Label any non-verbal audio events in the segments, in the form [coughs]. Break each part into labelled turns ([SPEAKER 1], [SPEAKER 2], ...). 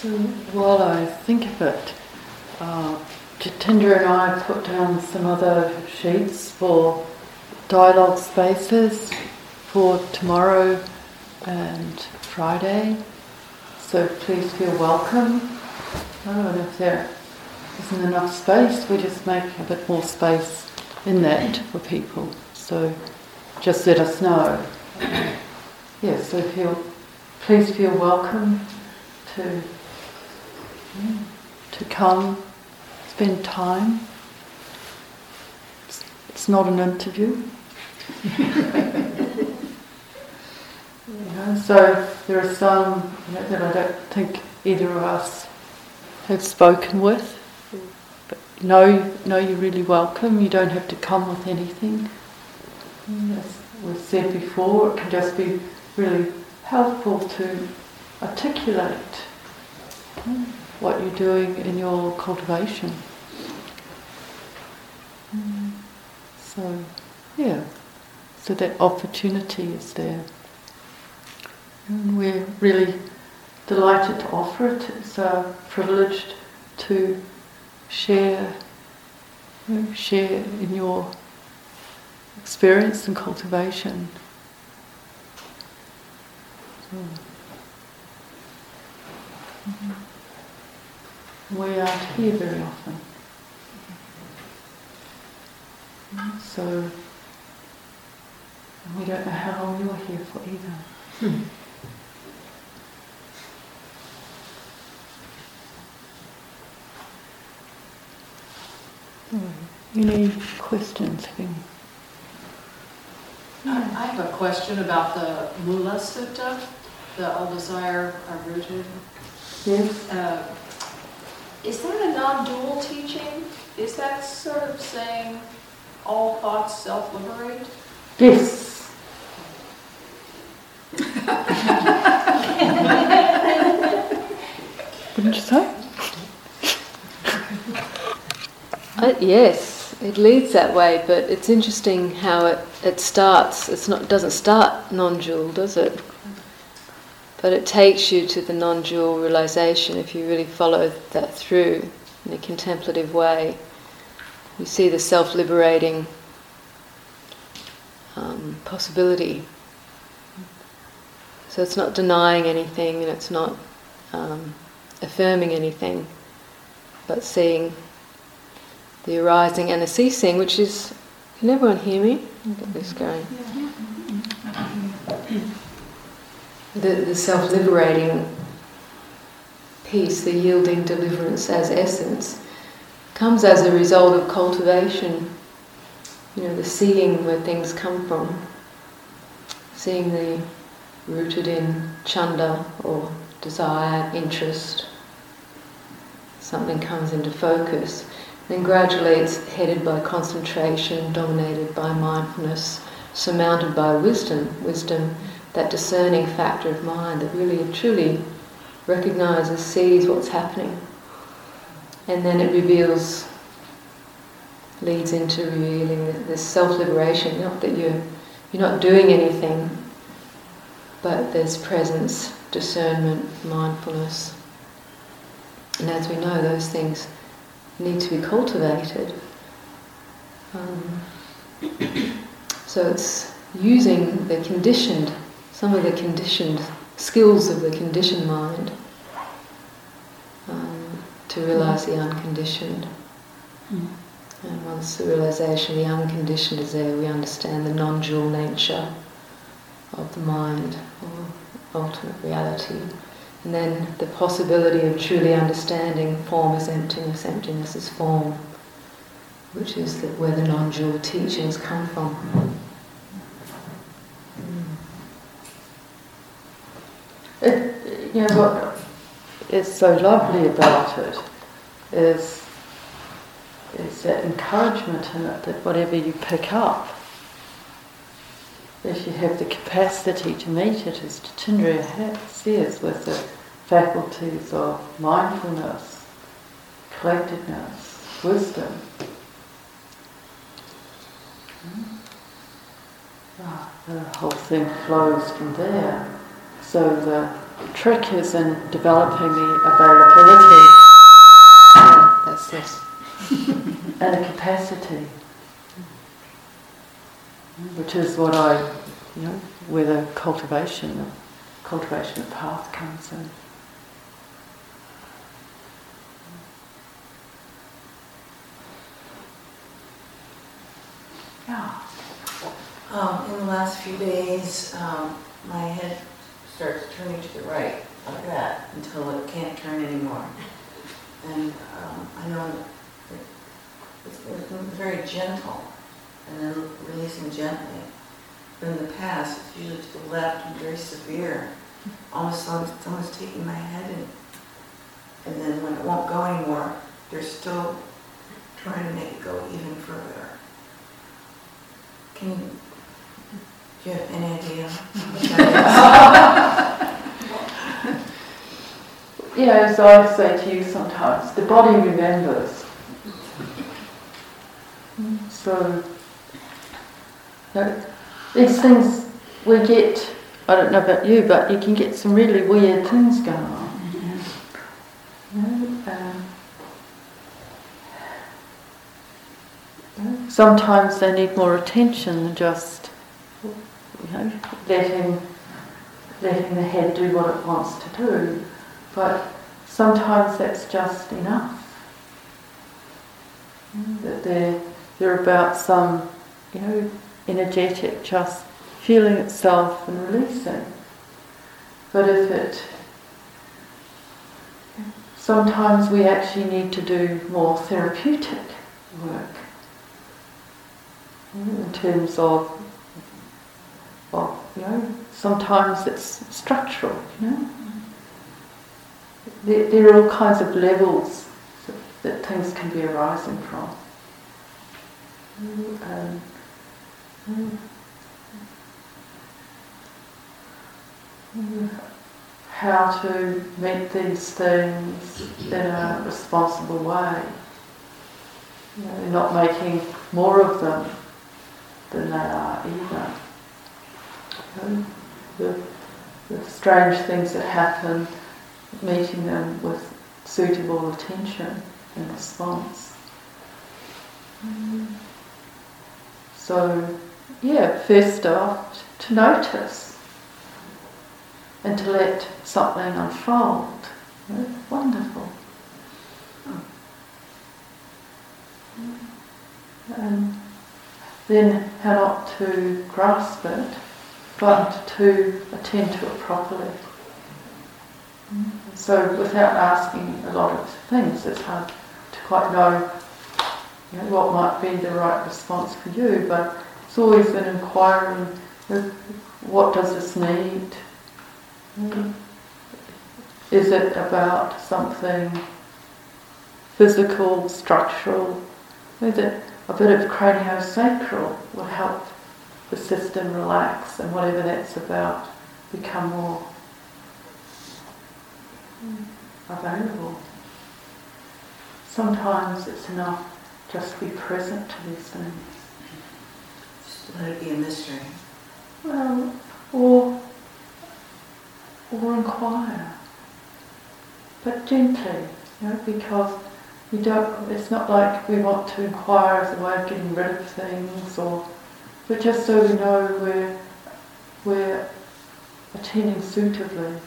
[SPEAKER 1] So while I think of it, uh, Jitindriya and I put down some other sheets for dialogue spaces for tomorrow and Friday. So please feel welcome. Oh, and if there isn't enough space, we just make a bit more space in that for people. So just let us know. yeah, so feel, please feel welcome to to come, spend time. It's, not an interview. [laughs] you know, so there are some you know, that I don't think either of us have spoken with. But know, know you're really welcome. You don't have to come with anything. As we've said before, it can just be really helpful to articulate hmm. What you're doing in your cultivation. So, yeah, so that opportunity is there. And we're really delighted to offer it. It's a privilege to share, share in your experience and cultivation. Mm-hmm. We aren't here very often. So we don't know how long you're here for either. Hmm. Any questions?
[SPEAKER 2] I have a question about the Mula Sutta, the all desire are rooted.
[SPEAKER 1] Yes.
[SPEAKER 2] Uh, is that a non-dual teaching? Is that sort of saying all thoughts self-liberate?
[SPEAKER 1] Yes. Wouldn't you say?
[SPEAKER 3] Uh, yes, it leads that way, but it's interesting how it, it starts. It's not doesn't start non-dual, does it? But it takes you to the non dual realization if you really follow that through in a contemplative way. You see the self liberating um, possibility. So it's not denying anything and it's not um, affirming anything, but seeing the arising and the ceasing, which is. Can everyone hear me? Get this going the, the self liberating peace, the yielding deliverance as essence, comes as a result of cultivation. You know, the seeing where things come from, seeing the rooted in chanda or desire, interest. Something comes into focus. Then gradually it's headed by concentration, dominated by mindfulness, surmounted by wisdom. Wisdom that discerning factor of mind that really and truly recognizes, sees what's happening. And then it reveals, leads into revealing this self liberation, not that you're, you're not doing anything, but there's presence, discernment, mindfulness. And as we know, those things need to be cultivated. Um, [coughs] so it's using the conditioned some of the conditioned skills of the conditioned mind um, to realize the unconditioned. Mm. And once the realization of the unconditioned is there, we understand the non dual nature of the mind or ultimate reality. And then the possibility of truly understanding form is emptiness, emptiness is form, which is where the non dual teachings come from.
[SPEAKER 1] It, you know what is so lovely about it is is that encouragement in it that whatever you pick up, if you have the capacity to meet it, as Jitindriya says, with the faculties of mindfulness, collectedness, wisdom. Ah, the whole thing flows from there. So the trick is in developing the availability
[SPEAKER 3] Yeah, that's it.
[SPEAKER 1] and the capacity, which is what I, you know, where the cultivation, the cultivation of path comes in. Yeah.
[SPEAKER 4] Um, in the last few days, um, my head starts turning to the right, like that, until it can't turn anymore. And um, I know it's, it's very gentle, and then releasing gently. But in the past, it's usually to the left and very severe, almost like someone's taking my head in. And then when it won't go anymore, they're still trying to make it go even further. Can you, do you have any idea? [laughs]
[SPEAKER 1] You know, as I say to you sometimes, the body remembers. So, you know, these things we get, I don't know about you, but you can get some really weird things going on. Um, sometimes they need more attention than just, know, letting, letting the head do what it wants to do. But sometimes that's just enough. That they're, they're about some, you know, energetic, just feeling itself and releasing. But if it, sometimes we actually need to do more therapeutic work in terms of you know, sometimes it's structural, you know. There, there are all kinds of levels that, things can be arising from. Um, how to meet these things in a responsible way. You know, not making more of them than they are either. The, the strange things that happen, meeting them with suitable attention and response. So, yeah, first off, to notice and to let something unfold. Wonderful. And then how not to grasp it, but to attend to it properly. So without asking a lot of things, it's hard to quite know, you know what might be the right response for you, but it's always an inquiry what does this need? Is it about something physical, structural? Is it a bit of craniosacral will help the system relax and whatever that's about become more available. Sometimes it's enough just to be present to these things.
[SPEAKER 4] Just let it be a mystery.
[SPEAKER 1] Well, or or inquire, but gently, you know, because you don't. It's not like we want to inquire as a way of getting rid of things, or but just so we know we're we're attending suitably.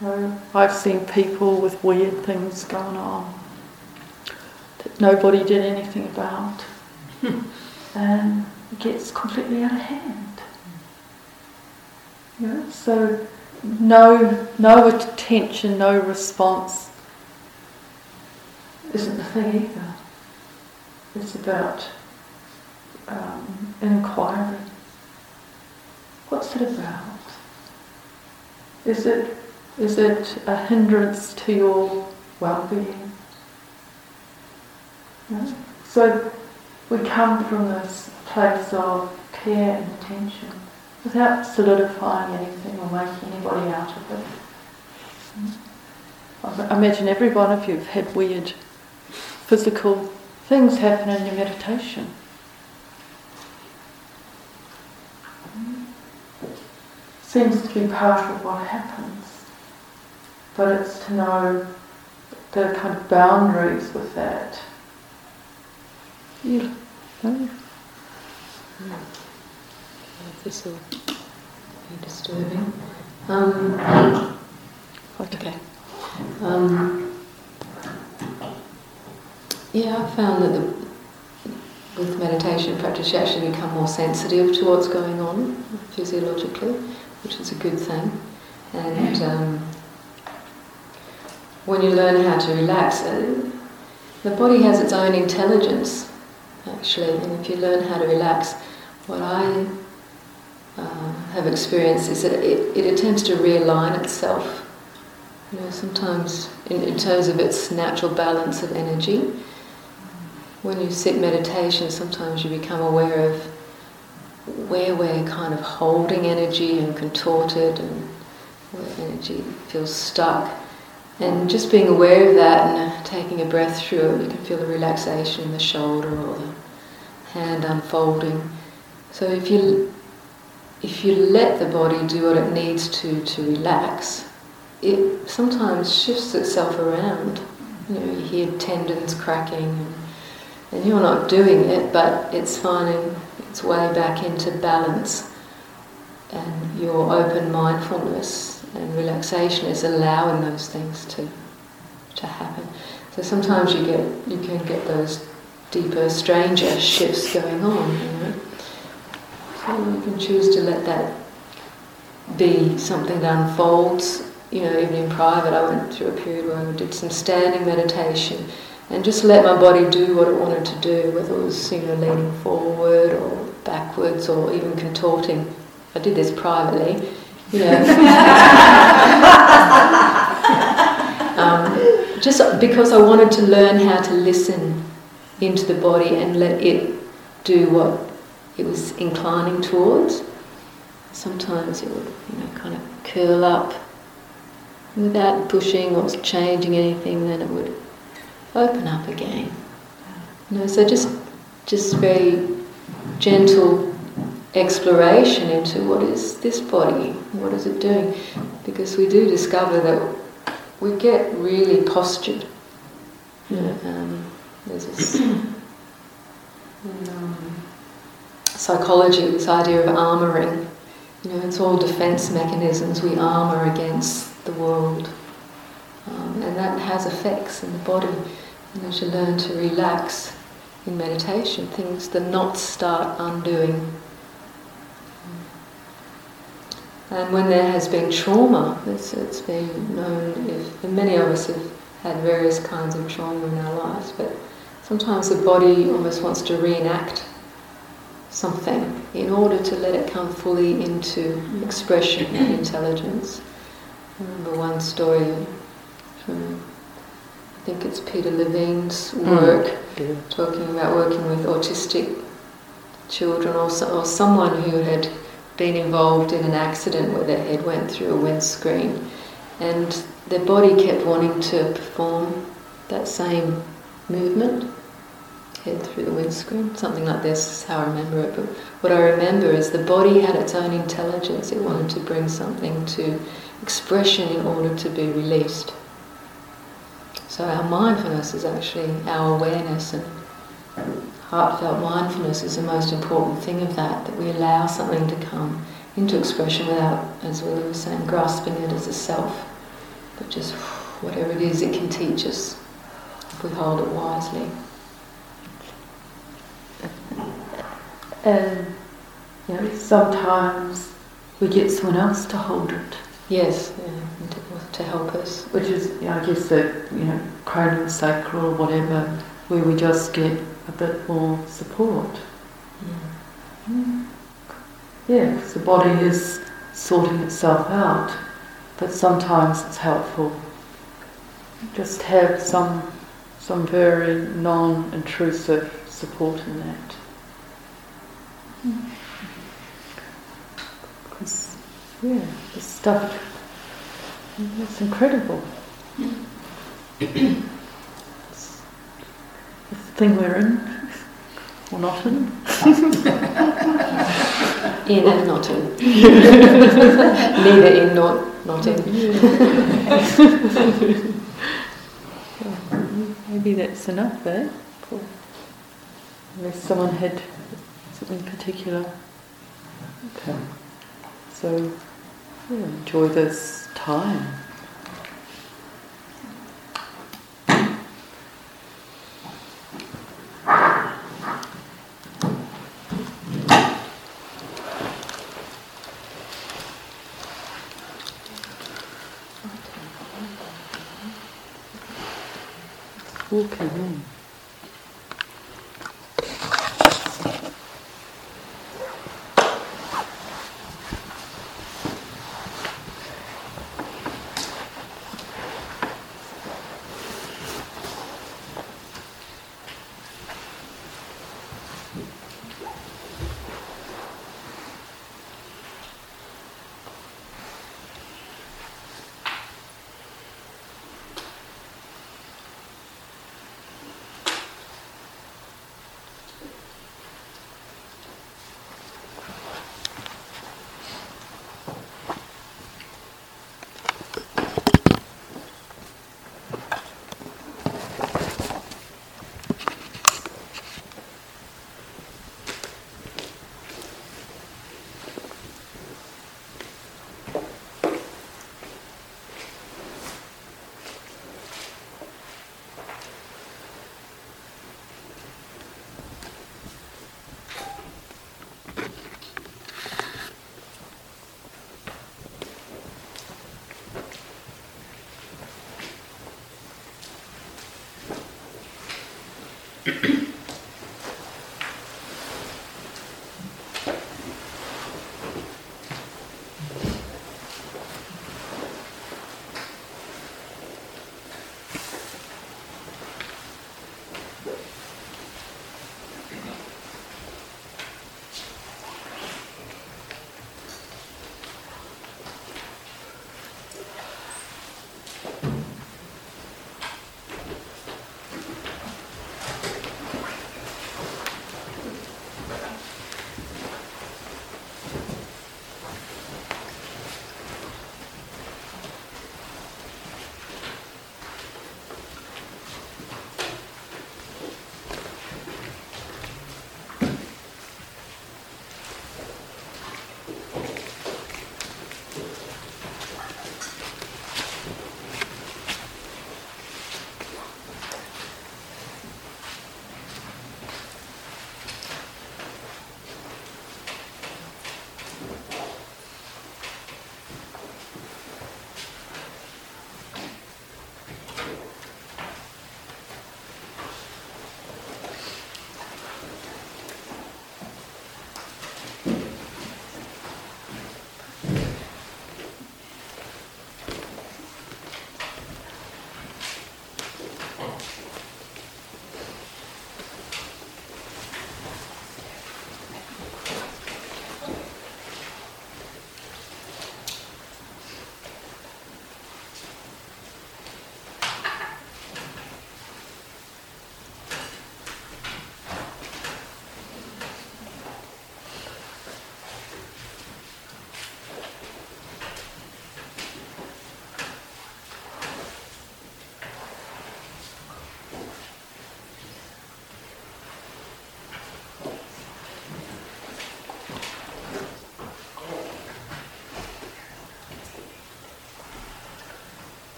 [SPEAKER 1] You know, I've seen people with weird things going on that nobody did anything about, [laughs] and it gets completely out of hand. You know, so no, no attention, no response isn't the thing either. It's about um, inquiry. What's it about? Is it is it a hindrance to your well-being? No? So we come from this place of care and attention without solidifying anything or making anybody out of it. I imagine every one of you have had weird physical things happen in your meditation. Seems to be part of what happens. but it's to know the kind of boundaries with that. You know?
[SPEAKER 3] This will be disturbing. Um, okay. Um, yeah, I found that the, with meditation practice you actually become more sensitive to what's going on physiologically, which is a good thing. And um, when you learn how to relax, uh, the body has its own intelligence, actually. And if you learn how to relax, what I uh, have experienced is that it, it attempts to realign itself. You know, sometimes in, in terms of its natural balance of energy. When you sit meditation, sometimes you become aware of where we're kind of holding energy and contorted and where energy feels stuck. And just being aware of that and taking a breath through it, you can feel the relaxation in the shoulder or the hand unfolding. So if you if you let the body do what it needs to to relax, it sometimes shifts itself around. You know, you hear tendons cracking, and, and you're not doing it, but it's finding its way back into balance. And your open mindfulness and relaxation is allowing those things to to happen. So sometimes you get you can get those deeper, stranger shifts going on. You know? So you can choose to let that be something that unfolds. You know, even in private, I went through a period where I did some standing meditation and just let my body do what it wanted to do, whether it was you know leaning forward or backwards or even contorting. I did this privately, you know. [laughs] um, just because I wanted to learn how to listen into the body and let it do what it was inclining towards. Sometimes it would, you know, kind of curl up without pushing or changing anything. Then it would open up again. You know, so just just very gentle exploration into what is this body, what is it doing, because we do discover that we get really postured. You know, um, there's this [coughs] um, psychology, this idea of armoring. You know, it's all defence mechanisms. We armour against the world, um, and that has effects in the body. And as you learn to relax in meditation, things, the knots start undoing. And when there has been trauma, it's, it's been known, if, many of us have had various kinds of trauma in our lives, but sometimes the body almost wants to reenact something in order to let it come fully into expression and intelligence. I remember one story from, I think it's Peter Levine's hmm. work, mm. talking about working with autistic children or, so, or someone who had been involved in an accident where their head went through a windscreen and their body kept wanting to perform that same movement head through the windscreen, something like this is how I remember it. But what I remember is the body had its own intelligence. It wanted to bring something to expression in order to be released. So our mindfulness is actually our awareness and heartfelt mindfulness is the most important thing of that, that we allow something to come into expression without, as Willa was saying, grasping it as a self, but just whatever it is it can teach us if we hold it wisely.
[SPEAKER 1] And you know, sometimes we get someone else to hold it.
[SPEAKER 3] Yes, yeah, to, help us.
[SPEAKER 1] Which is, I guess, the you know, cranial sacral or whatever, where we just get a bit more support. Yeah, mm. yeah because the body is sorting itself out, but sometimes it's helpful. Just have some some very non-intrusive support in that. Because, yeah, the stuff, it's incredible. it's the thing we're in, or not in.
[SPEAKER 3] in and not in. Neither in nor not in.
[SPEAKER 1] Maybe that's enough, eh? Cool. Unless someone had something particular. Okay. So, yeah, enjoy this time.